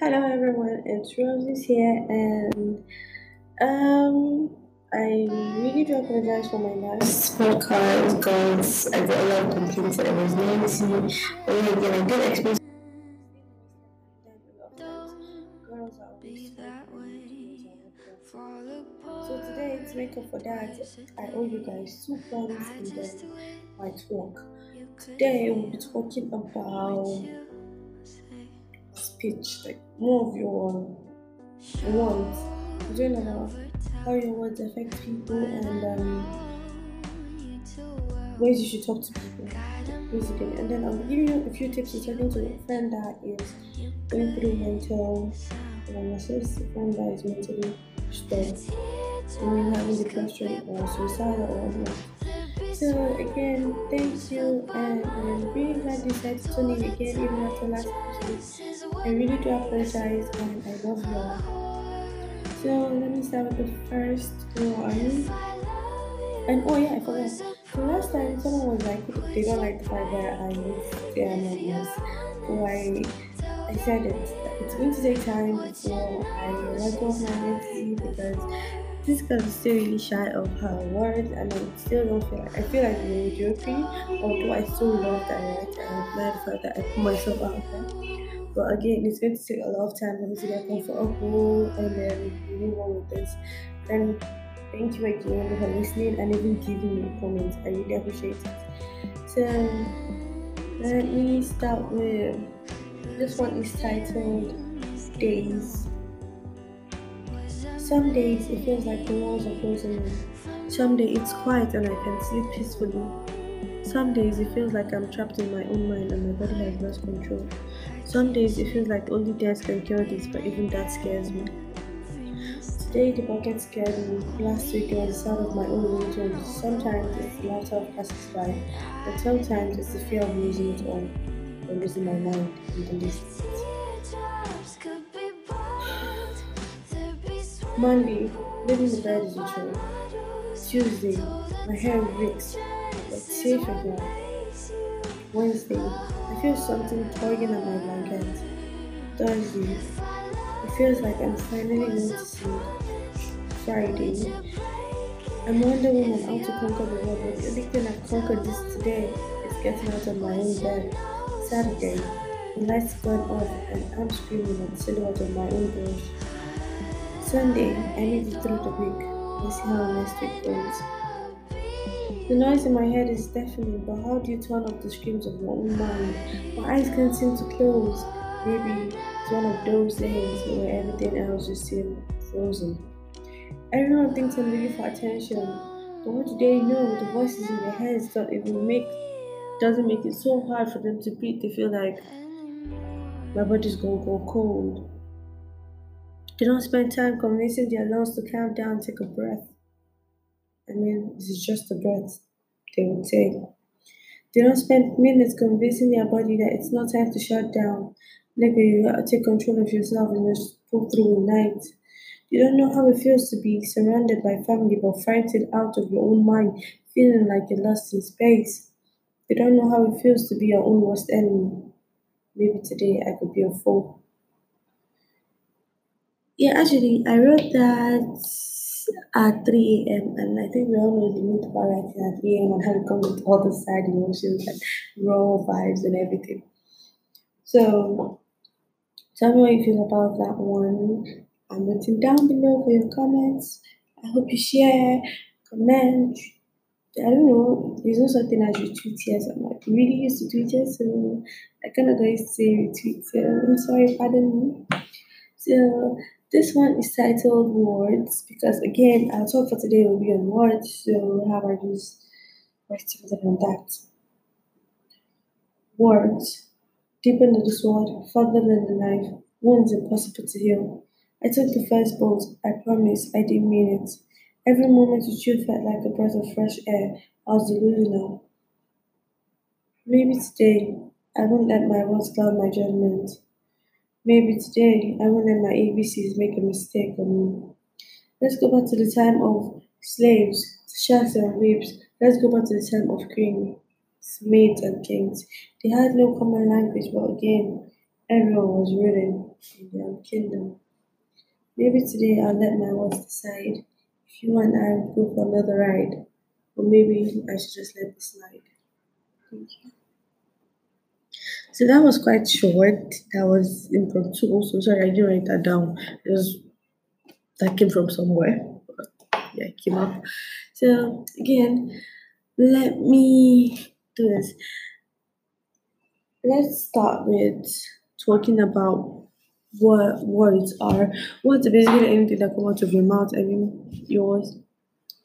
Hello everyone, it's Roses here, and um, I really do apologize for my last podcast because I got a lot of complaints that I was lazy. But then again, I did experience girls are always so today to make up for that, I owe you guys two points and then my talk. Today we'll be talking about speech, like more of your words. We're doing about how your words affect people and um, ways you should talk to people, basically. And then I'll give you a few tips to talking to a friend that is going through mental um, illnesses, a friend that is mentally stressed, and having depression or suicide or whatnot. So again, thank you, and I'm really glad you said to me again even after last episode. I really do apologize, and I love you all. So let me start with the first one. And oh yeah, I forgot. So last time someone was like, they don't like the fact that I miss their numbers. So I, I said it. It's going to take time before I let go of my identity because this girl is still really shy of her words and I still don't feel like I feel like mediocrity, although I still love that I write and I'm glad the fact that I put myself out there. But again, it's going to take a lot of time for me to get comfortable and then move on with this. And thank you again for listening and even giving me comments. I really appreciate it. So let me start with this one is titled Days. Some days it feels like the walls are closing in. Some days it's quiet and I can sleep peacefully. Some days it feels like I'm trapped in my own mind and my body has lost control. Some days it feels like only death can cure this, but even that scares me. Today the bucket scared me. Last week it was the sound of my own ringtone. Sometimes it's the laughter of passers-by, but sometimes it's the fear of losing it all, or losing my mind in the distance. Monday, living the bed is a chore. Tuesday, my hair reeks, but safe again. Wednesday, I feel something tugging at my blanket. Thursday, it feels like I'm finally going to sleep. Friday, I'm Wonder Woman how to conquer the world, but the only thing I've conquered this today is getting out of my own bed. Saturday, the lights gone off and I'm screaming at the silhouette of my own bush. Sunday, I need it through the week. Let's see how next week goes. The noise in my head is deafening, but how do you turn off the screams of my own mind? My eyes can't seem to close. Maybe it's one of those days where everything else just seems frozen. Everyone thinks I'm looking for attention, but what do they know? The voices in their heads don't even make doesn't make it so hard for them to breathe. They feel like my body's gonna go cold. They don't spend time convincing their lungs to calm down, take a breath. I mean, this is just a breath, they would say. They don't spend minutes convincing their body that it's not time to shut down. Like you take control of yourself and just pull through the night. You don't know how it feels to be surrounded by family but frightened out of your own mind, feeling like you're lost in space. You don't know how it feels to be your own worst enemy. Maybe today I could be a foe. Yeah, actually, I wrote that at 3 a.m. and I think we all know the need for writing at 3 a.m. and how it comes with all the sad emotions and raw vibes and everything. So tell me what you feel about that one. I'm waiting down below for your comments. I hope you share, comment. I don't know, there's no such thing as retweet here. So I'm like really used to Twitter, so I kind of say retweet. So I'm sorry, pardon me. So this one is titled Words because again, our talk for today will be on words. So how about just something on that? Words. Deep into the sword, further than the knife. Wounds impossible to heal. I took the first bolt. I promise I didn't mean it. Every moment with you felt like a breath of fresh air. I was delusional. Maybe today I won't let my words cloud my judgment. Maybe today I won't let my ABCs make a mistake on me. Let's go back to the time of slaves, sharks and rapes. Let's go back to the time of queens, maids and kings. They had no common language, but again, Everyone was ruling in their kingdom. Maybe today I'll let my words decide if you and I will go for another ride, or maybe I should just let this slide. Thank you. So that was quite short. That was impromptu also. Sorry, I didn't write that down. It was that came from somewhere. Yeah, it came up. So again, let me do this. Let's start with talking about what words are. Words are basically anything that comes out of your mouth. I mean, yours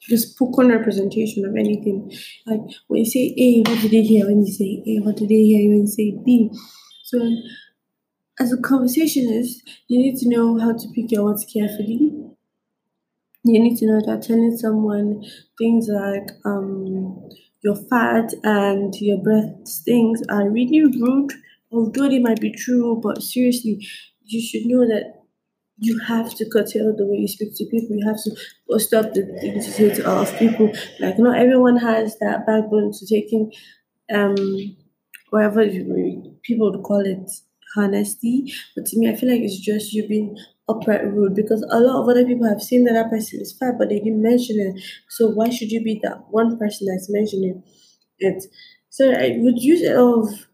just spoken representation of anything. Like when you say A, what did they hear when you say A? What did they hear when you say B? So, as a conversationist, you need to know how to pick your words carefully. You need to know that telling someone things like um your fat and your breath stings are really rude, although they might be true, but seriously, you should know that you have to curtail the way you speak to people. You have to stop the things say to of people. Like not everyone has that backbone to taking um whatever people would call it honesty. But to me, I feel like it's just you being upright rude because a lot of other people have seen that that person is fat, but they didn't mention it. So why should you be that one person that's mentioning it? So I would use it of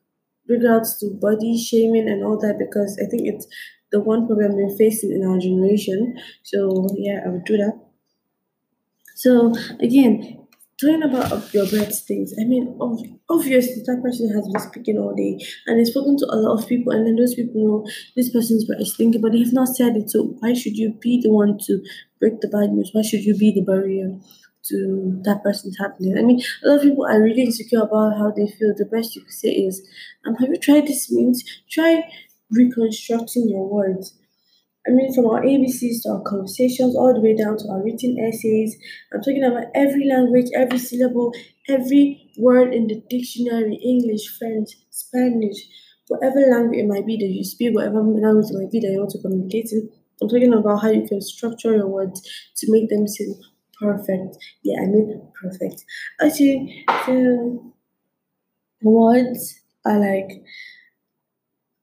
regards to body shaming and all that because I think it's the one problem we're facing in our generation. So yeah, I would do that. So again, talking about your breath things. I mean, obviously that person has been speaking all day and he's spoken to a lot of people, and then those people know this person's breath is thinking, but they have not said it. So why should you be the one to break the bad news? Why should you be the barrier? to that person's happening. I mean, a lot of people are really insecure about how they feel. The best you could say is, um, have you tried this means? Try reconstructing your words. I mean, from our ABCs to our conversations, all the way down to our written essays. I'm talking about every language, every syllable, every word in the dictionary English, French, Spanish, whatever language it might be that you speak, whatever language it might be that you want to communicate in. I'm talking about how you can structure your words to make them seem perfect. Yeah, I mean perfect. Actually, the words are like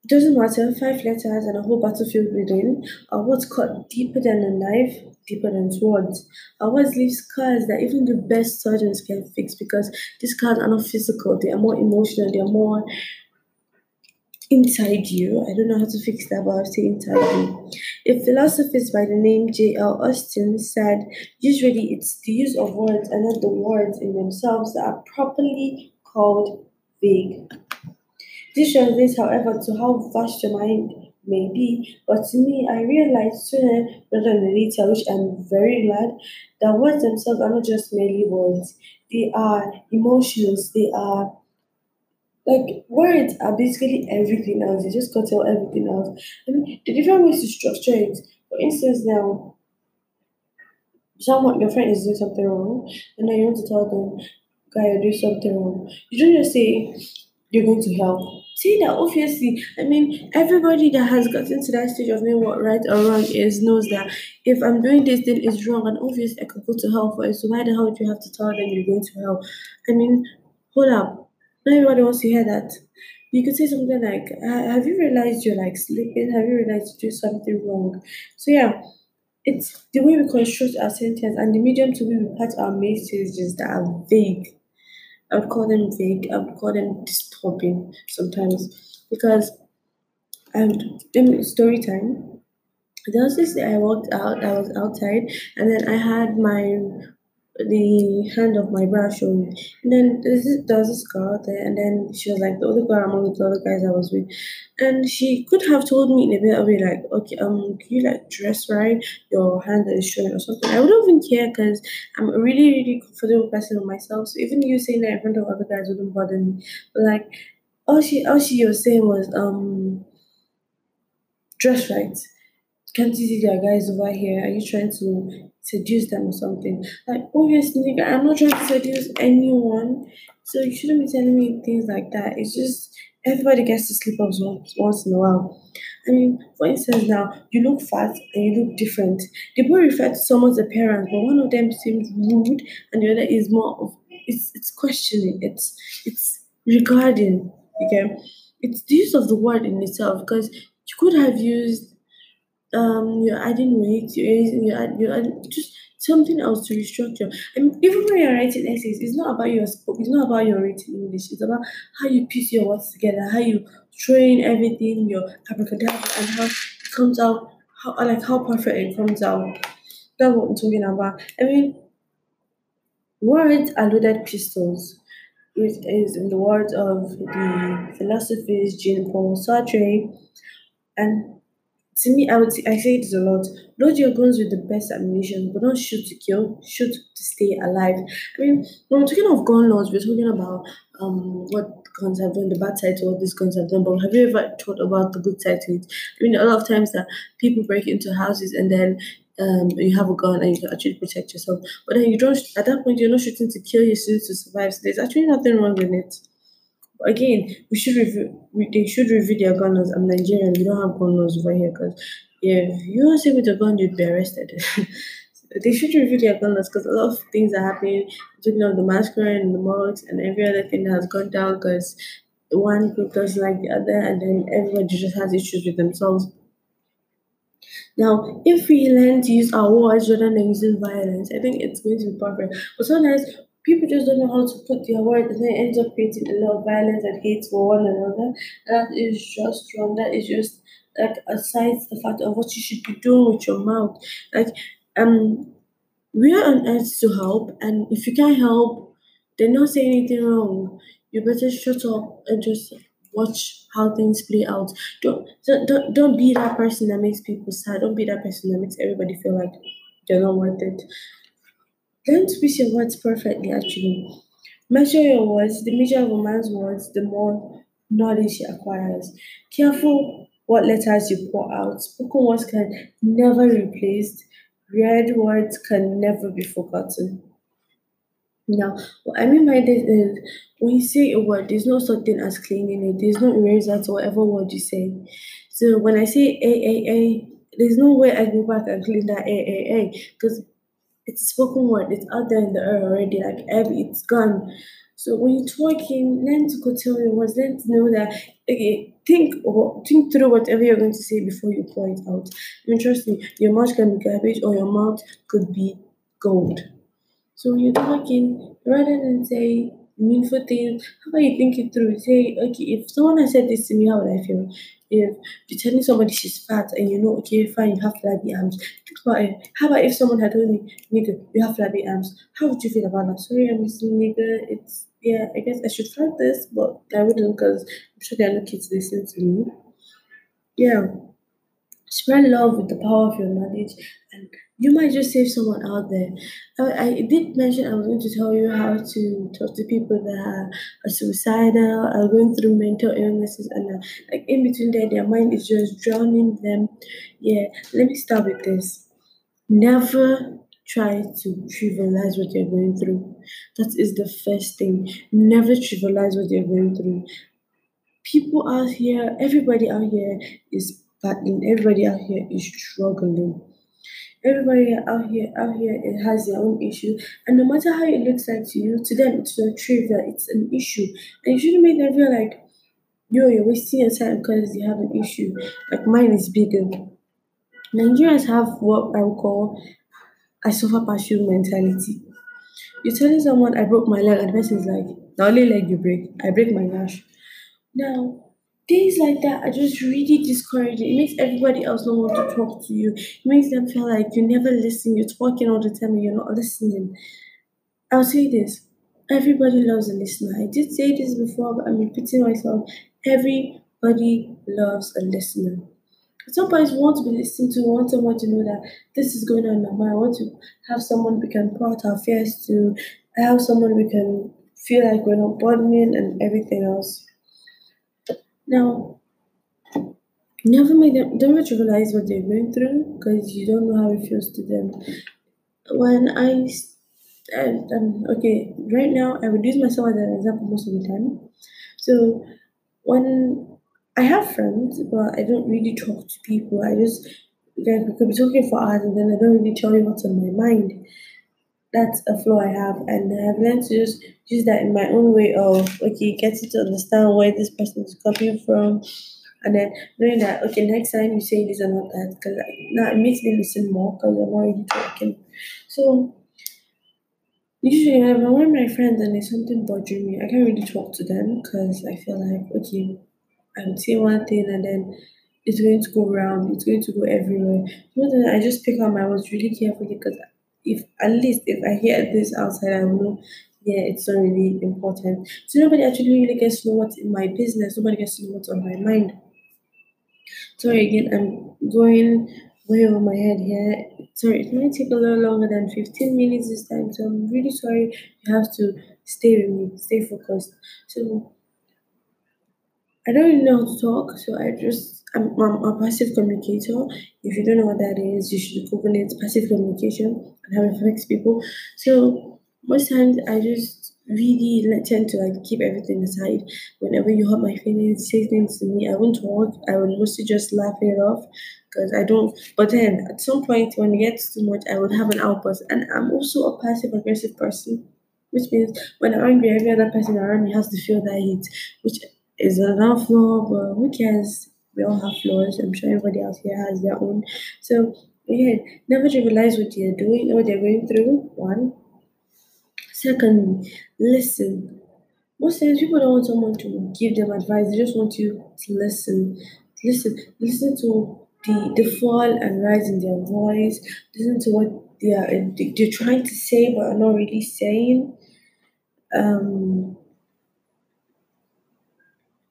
doesn't matter, five letters and a whole battlefield within are what's cut deeper than a knife, deeper than swords. Our words leave scars that even the best surgeons can fix because these scars are not physical, they are more emotional, they are more inside you. I don't know how to fix that, but I'll say inside you. A philosophist by the name J.L. Austin said, usually it's the use of words and not the words in themselves that are properly called vague. This translates, however, to how vast your mind may be, but to me, I realized sooner rather than later, which I'm very glad, that words themselves are not just merely words. They are emotions, they are like words are basically everything else. They just cut out everything else. I mean, the different ways to structure it. For instance, now, someone, your friend is doing something wrong, and then you want to tell them, guy, you're doing something wrong. You don't just say, you're going to help. See that obviously, I mean, everybody that has gotten to that stage of knowing what right or wrong is knows that if I'm doing this thing is wrong, and obviously I could go to hell for it. So why the hell do you have to tell them you're going to hell? I mean, hold up. Not everybody wants to hear that. You could say something like, "Have you realized you're like sleeping? Have you realized you do something wrong?" So yeah, it's the way we construct our sentence and the medium to which we part our messages that are vague I would call them vague. I would call them disturbing sometimes because I would in story time. There was this day I walked out. I was outside, and then I had my the hand of my bra showing. And then this, there was this girl there, and then she was like the other girl among the other guys I was with. And she could have told me in a bit of way, like, okay, um, can you like dress right? Your hand is showing or something. I wouldn't even care because I'm a really, really comfortable person with myself. So even you saying that in front of other guys wouldn't bother me. But like, all she, all she was saying was, um, dress right. Can't you see there are guys over here? Are you trying to seduce them or something. Like, obviously, I'm not trying to seduce anyone, so you shouldn't be telling me things like that. It's just everybody gets to sleep off once, once in a while. I mean, for instance, now you look fat and you look different. The boy refer to someone's appearance, but one of them seems rude, and the other is more of it's it's questioning. It's it's regarding. Okay, It's the use of the word in itself because you could have used um you're adding weight, you're adding, you're, add, you're adding, just something else to restructure. And even when you're writing essays, it's not about your scope, it's not about your written English, it's about how you piece your words together, how you train everything, your abracadabra, and how it comes out, how like how perfect it comes out. That's what I'm talking about. I mean, words are loaded pistols. which is in the words of the philosophers Jean Paul Sartre, and to me, I would say, I say this a lot. Load your guns with the best ammunition, but don't shoot to kill, shoot to stay alive. I mean, when we're talking of gun laws, we're talking about um what guns have done, the bad side to what these guns have done. But have you ever thought about the good side to it? I mean, a lot of times that people break into houses and then um, you have a gun and you can actually protect yourself. But then you don't, at that point, you're not shooting to kill, you're shooting to survive. So there's actually nothing wrong with it. Again, we should review, we, they should review their gun laws. I'm Nigerian, we don't have gun laws over here because if you say with a gun, you'd be arrested. they should review their gun laws because a lot of things are happening, talking of the masquerade and the mosques and every other thing that has gone down because one group doesn't like the other and then everybody just has issues with themselves. Now, if we learn to use our words rather than using violence, I think it's going to be perfect. But sometimes people just don't know how to put their words and it ends up creating a lot of violence and hate for one another. That is just wrong. That is just like aside the fact of what you should be doing with your mouth. Like um we are on earth to help and if you can't help, then don't say anything wrong. You better shut up and just watch how things play out. Don't don't, don't be that person that makes people sad. Don't be that person that makes everybody feel like they're not worth it. Learn to piece your words perfectly actually. Measure your words. The measure of a man's words, the more knowledge he acquires. Careful what letters you pour out. Spoken words can never be replaced. Read words can never be forgotten. Now, what I mean by this is when you say a word, there's no such thing as cleaning it. There's no eraser to whatever word you say. So when I say a a a, there's no way I go back and clean that a a a because it's spoken word. It's out there in the air already. Like every, it's gone. So when you're talking, learn to curtail your words. Learn to know that okay, think or think through whatever you're going to say before you pour it out. I mean, trust me, your mouth can be garbage or your mouth could be gold. So when you're talking, rather than say meaningful things, how about you think it through? Say, okay, if someone has said this to me, how would I feel? If you're telling somebody she's fat and you know, okay, fine, you have flabby arms. Think about it. How about if someone had told me, nigga, you have flabby arms? How would you feel about that? Sorry, I'm just nigga. It's yeah, I guess I should try this, but I wouldn't because I'm sure there are no kids listening to me. Yeah. Spread love with the power of your knowledge, and you might just save someone out there. I, I did mention I was going to tell you how to talk to people that are, are suicidal, are going through mental illnesses, and uh, like in between there, their mind is just drowning them. Yeah, let me start with this. Never try to trivialize what you're going through. That is the first thing. Never trivialize what you're going through. People out here, everybody out here is battling, everybody out here is struggling. Everybody out here out here it has their own issue, and no matter how it looks like to you, to them it's not trivial. It's an issue, and you shouldn't make them feel like yo you're wasting your time because you have an issue. Like mine is bigger. Nigerians have what I would call I suffer passion mentality. You're telling someone I broke my leg, and the person's like, the only leg you break, I break my lash. Now, things like that are just really discouraging. It makes everybody else not want to talk to you. It makes them feel like you never listen. You're talking all the time and you're not listening. I'll say this. Everybody loves a listener. I did say this before, but I'm repeating myself. Everybody loves a listener. At some point, we want to be listened to. We want someone to know that this is going on in our mind. I want to have someone we can pour out our fears to. I have someone we can feel like we're not burdening and everything else. Now, never make them don't what they're going through because you don't know how it feels to them. When I, um, okay, right now I would use myself as an example most of the time. So when I have friends, but I don't really talk to people. I just like we could be talking for hours and then I don't really tell you what's on my mind. That's a flaw I have, and I've learned to just use that in my own way of okay, getting to understand where this person is coming from, and then knowing that okay, next time you say this and not that, because now it makes me listen more because I'm already talking. So usually when my friends and there's something bothering me, I can't really talk to them because I feel like okay, I would say one thing and then it's going to go around, it's going to go everywhere. I just pick up my words really carefully because if at least if I hear this outside, I will know yeah, it's not really important. So nobody actually really gets to know what's in my business. Nobody gets to know what's on my mind. Sorry again, I'm going way over my head here. Sorry, it might take a little longer than 15 minutes this time. So I'm really sorry. You have to stay with me, stay focused. So I don't really know how to talk, so I just I'm, I'm a passive communicator. If you don't know what that is, you should Google it. Passive communication and how it affects people. So most times I just really tend to like keep everything aside. Whenever you hurt my feelings, say things to me, I won't talk. I will mostly just laugh it off because I don't. But then at some point when it gets too much, I would have an outburst. And I'm also a passive aggressive person, which means when I'm angry, every other person around me has to feel that heat, which is another flaw, but who cares? We all have flaws. I'm sure everybody else here has their own. So again, never trivialize what you're doing, or what you're going through. One. Second, listen. Most times people don't want someone to give them advice, they just want you to listen. Listen. Listen to the the fall and rise in their voice. Listen to what they are they're trying to say but are not really saying. Um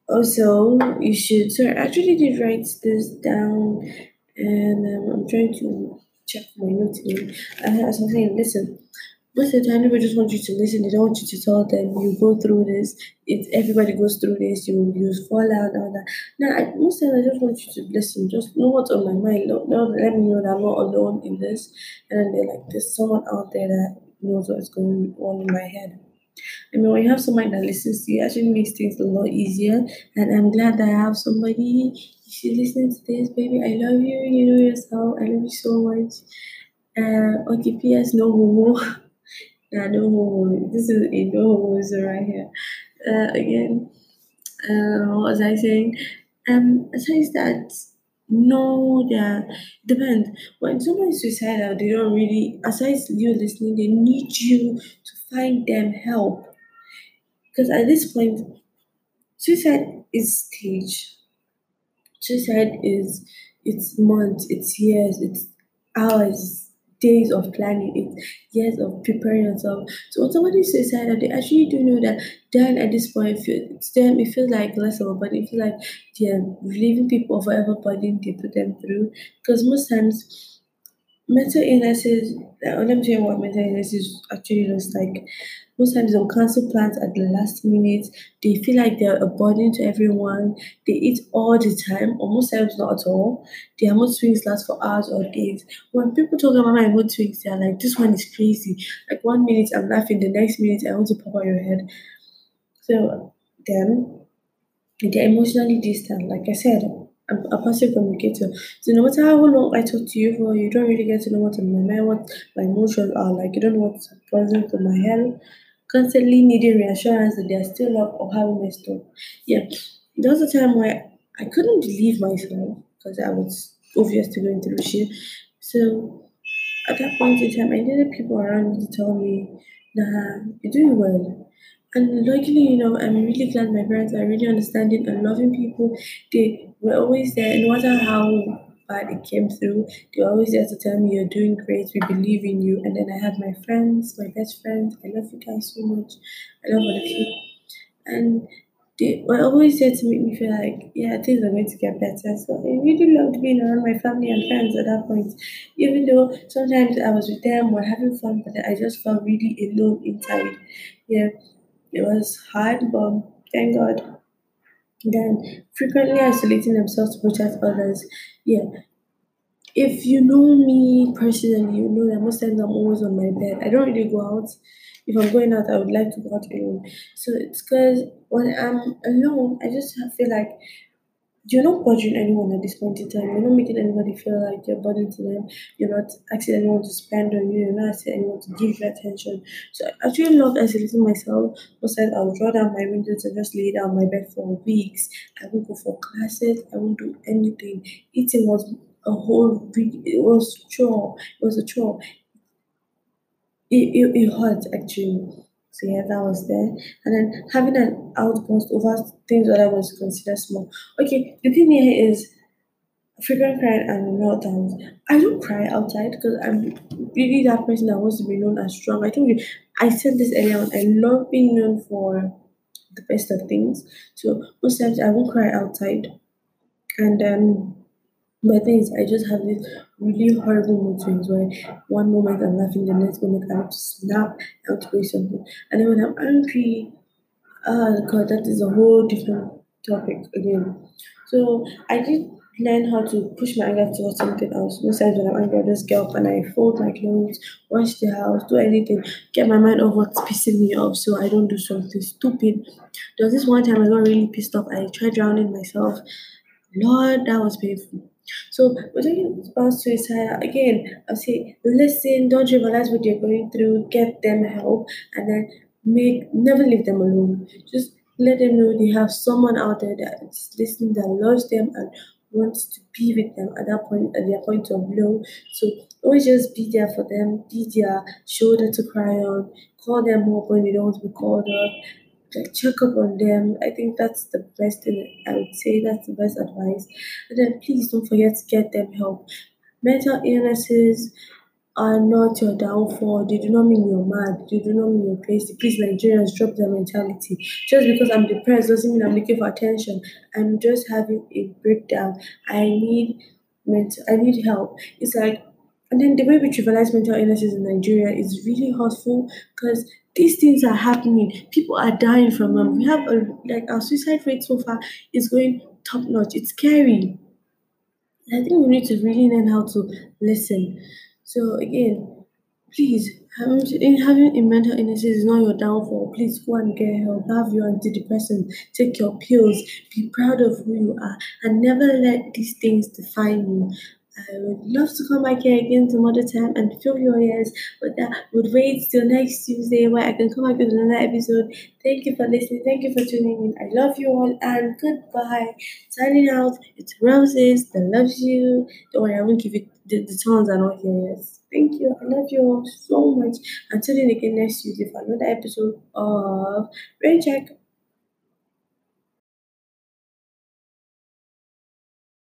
also, you should. So I actually did write this down, and um, I'm trying to check my notes as I'm saying, listen. Most of the time, people just want you to listen. They don't want you to tell them you go through this. If everybody goes through this, you you fall out and all that. Now, I, most times I just want you to listen. Just know what's on my mind. Don't let me know that I'm not alone in this. And they're like, there's someone out there that knows what's going on in my head. I mean, when you have somebody that listens to you, actually makes things a lot easier. And I'm glad that I have somebody. If you're listening to this, baby, I love you. You know yourself. I love you so much. Uh, okay, P.S. No homo. nah, no homo. This is a no homo right here. Uh, again, uh, what was I saying? Um, says that no, that depends. When somebody's suicidal, they don't really, aside you listening, they need you to find them help. Because at this point, suicide is stage. Suicide is it's months, it's years, it's hours, days of planning, it's years of preparing yourself. So when somebody is suicidal, they actually do know that then at this point it's them it feels like less of a burden. It feels like they're relieving people of whatever burden they put them through. Because most times mental illnesses uh, let me tell you what mental illness is actually looks like. Most times they'll cancel plans at the last minute. They feel like they're a burden to everyone. They eat all the time, or most times not at all. Their mood swings last for hours or days. When people talk about my mood swings, they're like, this one is crazy. Like one minute I'm laughing, the next minute I want to pop out your head. So then they're emotionally distant. Like I said, a passive communicator. So no matter how long I talk to you for, you don't really get to know what's in my mind, what my emotions are like. You don't know what's present to my head. Constantly needing reassurance that they're still up or having messed up. Yeah, there was a time where I couldn't believe myself because I was obviously going through shit. So at that point in time, I needed people around me to tell me, nah, you're doing well. And luckily, you know, I'm really glad my parents are really understanding and loving people. They were always there, no matter how bad it came through. They were always there to tell me you're doing great, we believe in you. And then I had my friends, my best friends. I love you guys so much. I love all of you. And they were always there to make me feel like, yeah, things are going to get better. So I really loved being around my family and friends at that point. Even though sometimes I was with them, we're having fun, but I just felt really alone inside. Yeah, it was hard, but thank God. Then frequently isolating themselves to protect others. Yeah. If you know me personally, you know that most times I'm always on my bed. I don't really go out. If I'm going out, I would like to go out alone. So it's because when I'm alone, I just feel like you're not bothering anyone at this point in time. You're not making anybody feel like you're burden to them. You're not asking anyone to spend on you. You're not asking anyone to give you attention. So I actually love isolating myself. Times I would draw down my windows and just lay down my bed for weeks. I won't go for classes. I won't do anything. Eating was a whole week. It was chore. It was a chore. It, it, it hurt actually. So yeah, that was there. And then having an outburst over things that I was considered small. Okay, the thing here is frequent crying and meltdowns. I don't cry outside because I'm really that person that wants to be known as strong. I told you, I said this earlier on. I love being known for the best of things. So most times I won't cry outside. And um but thing is, I just have this really horrible mood swings where one moment I'm laughing, the next moment I want to snap, I want to something. And then when I'm angry, ah, God, that is a whole different topic again. So I did learn how to push my anger towards something else. Most times when I'm angry, I just get up and I fold my clothes, wash the house, do anything, get my mind off what's pissing me off so I don't do something stupid. There was this one time I got really pissed off. I tried drowning myself. Lord, that was painful. So talking about suicide again. I say listen, don't trivialize what you're going through, get them help, and then make never leave them alone. Just let them know they have someone out there that is listening that loves them and wants to be with them at that point at their point of low. So always just be there for them, be their shoulder to cry on, call them up when you don't want to be called up, like check up on them. I think that's the best thing I would say. That's the best advice. And then please don't forget to get them help. Mental illnesses are not your downfall. They do not mean you're mad. They do not mean you're crazy. Please, Nigerians, drop their mentality. Just because I'm depressed doesn't mean I'm looking for attention. I'm just having a breakdown. I need mental. I need help. It's like and then the way we trivialize mental illnesses in Nigeria is really hurtful because these things are happening. People are dying from them. We have a like our suicide rate so far is going top notch. It's scary. I think we need to really learn how to listen. So again, please having having a mental illness is not your downfall. Please go and get help. Have your antidepressant. Take your pills. Be proud of who you are, and never let these things define you. I would love to come back here again some other time and fill your ears, but that would wait till next Tuesday where I can come back with another episode. Thank you for listening. Thank you for tuning in. I love you all and goodbye. Signing out. It's Roses that loves you. Don't worry, I won't give you the, the tones are not here yet. Thank you. I love you all so much. Until then again next Tuesday for another episode of Rain Check.